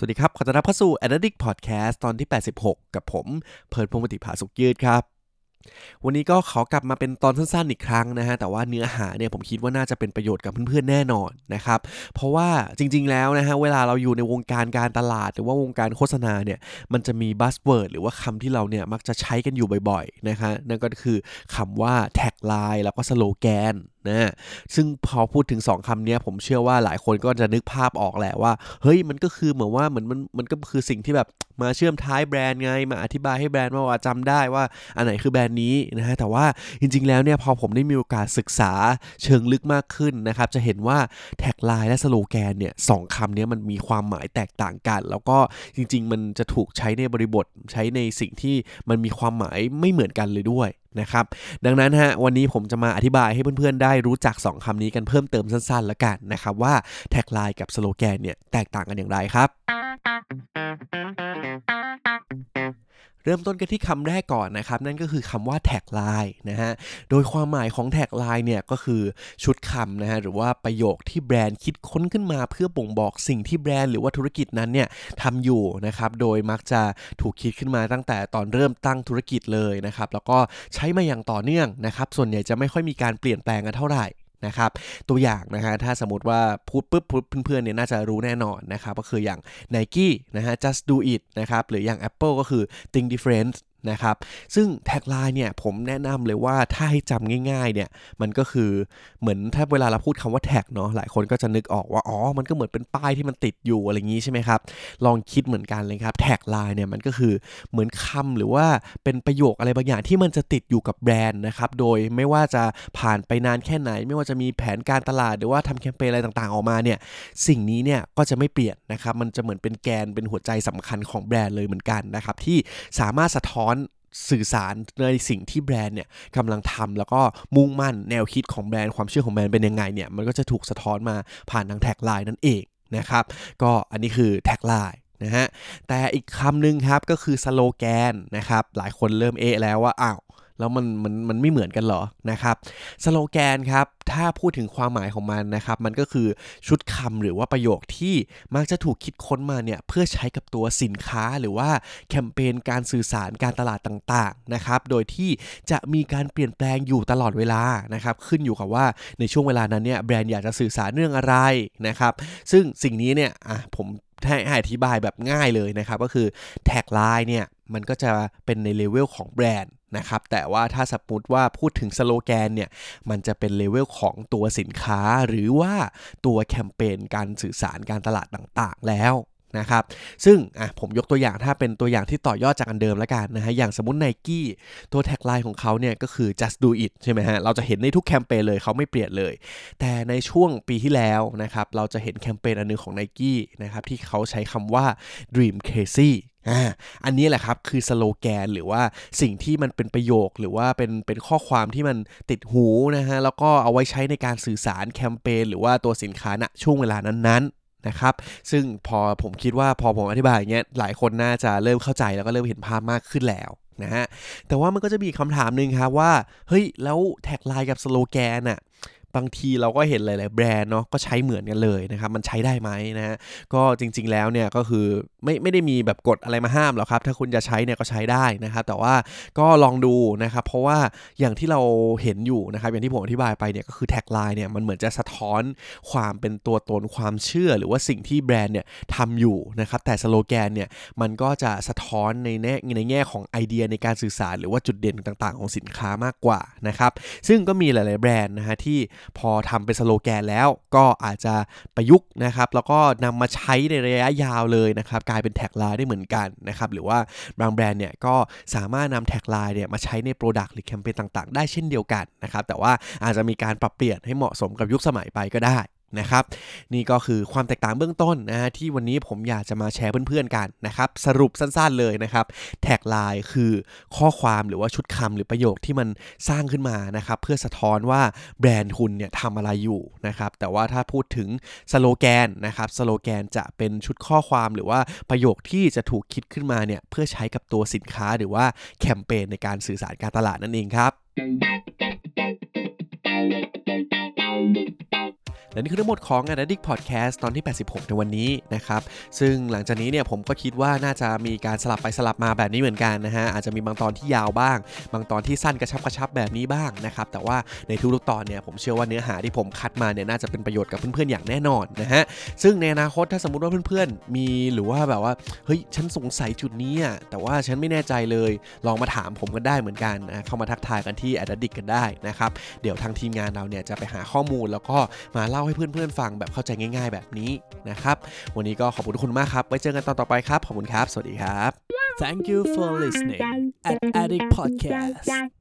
สวัสดีครับ ขอต้อนรับเข้าสู่ a d d i c t Podcast ตอนที่ 86 กับผม เพิร์ดพงศ์ปฏิภาสุขยืดครับ วันนี้ก็ขอกลับมาเป็นตอนสั้นๆอีกครั้งนะฮะ แต่ว่าเนื้อหาเนี่ยผมคิดว่าน่าจะเป็นประโยชน์กับเพื่อนๆแน่นอนนะครับ เพราะว่าจริงๆแล้วนะฮะเวลาเราอยู่ในวงการการตลาด หรือว่าวงการโฆษณาเนี่ยมันจะมี buzzword หรือว่าคำที่เราเนี่ยมักจะใช้กันอยู่บ่อยๆนะฮะนั่นก็คือคำว่า tagline แล้วก็สโลแกนนะซึ่งพอพูดถึง 2คำนี้ผมเชื่อว่าหลายคนก็จะนึกภาพออกแหละว่า เฮ้ยมันก็คือเหมือนว่าเหมือนมันมันก็คือสิ่งที่แบบ มาเชื่อมท้ายแบรนด์ไงมาอธิบายให้แบรนด์ว่าจำได้ว่าอันไหนคือแบรนด์นี้นะฮะแต่ว่าจริง ๆ แล้วเนี่ยพอผมได้มีโอกาสศึกษาเชิงลึกมากขึ้นนะครับจะเห็นว่า tagline และสโลแกนเนี่ยสองคำนี้มันมีความหมายแตกต่างกัน แล้วก็จริง ๆ มันจะถูกใช้ในบริบทใช้ในสิ่งที่มันมีความหมายไม่เหมือนกันเลยด้วยนะครับดังนั้นฮะวันนี้ผมจะมาอธิบายให้เพื่อนๆได้รู้จัก 2คำนี้กันเพิ่มเติมสั้นๆแล้วกันนะครับว่าtagline กับสโลแกนเนี่ยแตกต่างกันอย่างไรครับ เริ่มต้นกันที่คำแรกก่อนนะครับ นั่นก็คือคำว่า tagline นะฮะโดยความหมายของ tagline เนี่ยก็คือชุดคำนะฮะหรือว่าประโยคที่แบรนด์คิดค้นขึ้นมา เพื่อบ่งบอกสิ่งที่แบรนด์หรือว่าธุรกิจนั้นเนี่ยทำอยู่นะครับโดยมักจะถูกคิดขึ้นมาตั้งแต่ตอนเริ่มตั้งธุรกิจเลยนะครับแล้วก็ใช้มาอย่างต่อเนื่องนะครับส่วนใหญ่จะไม่ค่อยมีการเปลี่ยนแปลงกันเท่าไหร่ นะครับตัวอย่างนะฮะถ้าสมมติว่าพูดปุ๊บเพื่อนๆเนี่ยน่าจะรู้แน่นอนนะครับก็คืออย่าง Nike นะฮะ just do it นะครับหรืออย่าง Apple ก็คือ think different นะครับ ซึ่ง tagline เนี่ยผมแนะนำเลยว่าถ้าให้จำง่ายๆเนี่ยมันก็คือเหมือนถ้าเวลาเราพูดคำว่า tag เนาะหลายคนก็จะนึกออกว่าอ๋อมันก็เหมือนเป็นป้ายที่มันติดอยู่อะไรอย่างนี้ใช่ไหมครับ ลองคิดเหมือนกันเลยครับ tagline เนี่ยมันก็คือเหมือนคำหรือว่าเป็นประโยคอะไรบางอย่างที่มันจะติดอยู่กับแบรนด์นะครับโดยไม่ว่าจะผ่านไปนานแค่ไหน ไม่ว่าจะมีแผนการตลาดหรือว่าทำแคมเปญอะไรต่างๆออกมาเนี่ยสิ่งนี้เนี่ยก็จะไม่เปลี่ยนนะครับมันจะเหมือนเป็นแกนเป็นหัวใจสำคัญของแบรนด์เลยเหมือนกันนะครับที่สามารถสะท้อนสื่อสารในสิ่งที่แบรนด์เนี่ยกำลังทำแล้วก็มุ่งมั่นแนวคิดของแบรนด์ความเชื่อของแบรนด์เป็นยังไงเนี่ยมันก็จะถูกสะท้อนมาผ่านทาง tagline นั่นเองนะครับ ก็อันนี้คือ tagline นะฮะแต่อีกคำหนึ่งครับก็คือสโลแกนนะครับหลายคนเริ่มเอะแล้วว่าอ้าว แล้วมันมันมันไม่เหมือนกันหรอนะครับสโลแกนครับถ้าพูดถึงความหมายของมันนะครับมันก็คือชุดคำหรือว่าประโยคที่มักจะถูกคิดค้นมาเนี่ยเพื่อใช้กับตัวสินค้าหรือว่าแคมเปญการสื่อสารการตลาดต่างๆนะครับโดยที่จะมีการเปลี่ยนแปลงอยู่ตลอดเวลานะครับขึ้นอยู่กับว่าในช่วงเวลานั้นเนี่ยแบรนด์อยากจะสื่อสารเรื่องอะไรนะครับซึ่งสิ่งนี้เนี่ยอะผม ให้อธิบายแบบง่ายเลยนะครับ ก็คือ tagline เนี่ยมันก็จะเป็นในเลเวลของแบรนด์นะครับ แต่ว่าถ้าสมมติว่าพูดถึงสโลแกนเนี่ย มันจะเป็นเลเวลของตัวสินค้า หรือว่าตัวแคมเปญการสื่อสารการตลาดต่างๆ แล้ว นะครับ ซึ่งอะผมยกตัวอย่างถ้าเป็นตัวอย่างที่ต่อยอดจากอันเดิมแล้วกันนะฮะ อย่างสมมติไนกี้ตัว tagline ของเขาเนี่ยก็คือ just do it ใช่ไหมฮะ เราจะเห็นในทุกแคมเปญเลยเขาไม่เปลี่ยนเลย แต่ในช่วงปีที่แล้วนะครับ เราจะเห็นแคมเปญอันนึงของ n i กี้นะครับ ที่เขาใช้คำว่า dream crazy อันนี้แหละครับคือสโลแกนหรือว่าสิ่งที่มันเป็นประโยคหรือว่าเป็นเป็นข้อความที่มันติดหูนะฮะแล้วก็เอาไว้ใช้ในการสื่อสารแคมเปญหรือว่าตัวสินค้าณช่วงเวลานั้นๆ นะครับ ซึ่งพอผมคิดว่าพอผมอธิบายอย่างเงี้ยหลายคนน่าจะเริ่มเข้าใจแล้วก็เริ่มเห็นภาพมากขึ้นแล้วนะฮะแต่ว่ามันก็จะมีคำถามหนึ่งครับว่า เฮ้ย แล้ว tagline กับสโลแกนอะ บางทีเราก็เห็นหลาย ๆ แบรนด์เนาะก็ใช้เหมือนกันเลยนะครับ มันใช้ได้ไหมนะฮะก็จริง ๆ แล้วเนี่ยก็คือไม่ไม่ได้มีแบบกฎอะไรมาห้ามหรอกครับ ถ้าคุณจะใช้เนี่ยก็ใช้ได้นะครับ แต่ว่าก็ลองดูนะครับ เพราะว่าอย่างที่เราเห็นอยู่นะครับ อย่างที่ผมอธิบายไปเนี่ยก็คือ tagline เนี่ยมันเหมือนจะสะท้อนความเป็นตัวตนความเชื่อ หรือว่าสิ่งที่แบรนด์เนี่ยทำอยู่นะครับแต่สโลแกนเนี่ยมันก็จะสะท้อนในแง่ในแง่ของไอเดียในการสื่อสาร หรือว่าจุดเด่นต่าง ๆ ของสินค้ามากกว่านะครับซึ่งก็มีหลาย ๆ แบรนด์นะฮะที่พอทำเป็นสโลแกนแล้วก็อาจจะประยุกต์นะครับแล้วก็นำมาใช้ในระยะยาวเลยนะครับกลายเป็น tagline ได้เหมือนกันนะครับหรือว่าบางแบรนด์เนี่ยก็สามารถนำ tagline เนี่ยมาใช้ใน product หรือแคมเปญต่างๆ ได้เช่นเดียวกันนะครับแต่ว่าอาจจะมีการปรับเปลี่ยนให้เหมาะสมกับยุคสมัยไปก็ได้ นะครับนี่ก็คือความแตกต่างเบื้องต้นนะฮะที่วันนี้ผมอยากจะมาแชร์เพื่อนๆกันนะครับสรุปสั้นๆเลยนะครับtagline คือข้อความหรือว่าชุดคำหรือประโยคที่มันสร้างขึ้นมานะครับเพื่อสะท้อนว่าแบรนด์คุณเนี่ยทำอะไรอยู่นะครับแต่ว่าถ้าพูดถึงสโลแกนนะครับสโลแกนจะเป็นชุดข้อความหรือว่าประโยคที่จะถูกคิดขึ้นมาเนี่ยเพื่อใช้กับตัวสินค้าหรือว่าแคมเปญในการสื่อสารการตลาดนั่นเองครับ และนี่คือทั้งหมดของ a d d i c t Podcast ตอนที่ 86 ในวันนี้นะครับ ซึ่งหลังจากนี้เนี่ยผมก็คิดว่าน่าจะมีการสลับไปสลับมาแบบนี้เหมือนกันนะฮะ อาจจะมีบางตอนที่ยาวบ้าง บางตอนที่สั้นกระชับกระชับแบบนี้บ้างนะครับ แต่ว่าในทุกๆตอนเนี่ยผมเชื่อว่าเนื้อหาที่ผมคัดมาเนี่ยน่าจะเป็นประโยชน์กับเพื่อนๆอย่างแน่นอนนะฮะ ซึ่งในอนาคตถ้าสมมติว่าเพื่อนๆ มีหรือว่าแบบว่า เฮ้ย ฉันสงสัยจุดนี้อะ แต่ว่าฉันไม่แน่ใจเลย ลองมาถามผมกันได้เหมือนกันนะเข้ามาทักทายกันที่ a d d i c t กันได้นะครับ เดี๋ยวทางทีมงานเราเนี่ยจะไปหาข้อมูลแล้วก็มาเล่าให้เพื่อนๆฟังแบบเข้าใจง่ายๆ แบบนี้นะครับ วันนี้ก็ขอบคุณทุกคนมากครับ ไว้เจอกันตอนต่อไปครับ ขอบคุณครับ สวัสดีครับ Thank you for listening at Addict Podcast.